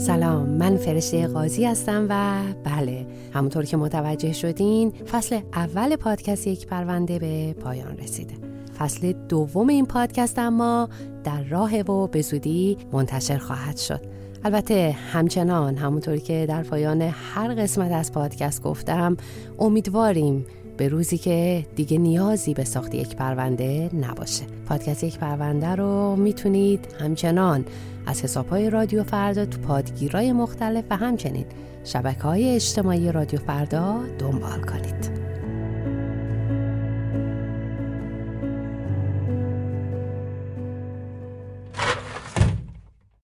سلام من فرشته قاضی هستم و بله همونطور که متوجه شدین فصل اول پادکست یک پرونده به پایان رسیده. فصل دوم این پادکست اما در راه و به زودی منتشر خواهد شد. البته همچنان همونطور که در پایان هر قسمت از پادکست گفتم امیدواریم به روزی که دیگه نیازی به ساخت یک پرونده نباشه. پادکست یک پرونده رو می‌تونید همچنان از حساب های رادیو فردا تو پادگیرای مختلف و همچنین شبکه های اجتماعی رادیو فردا دنبال کنید.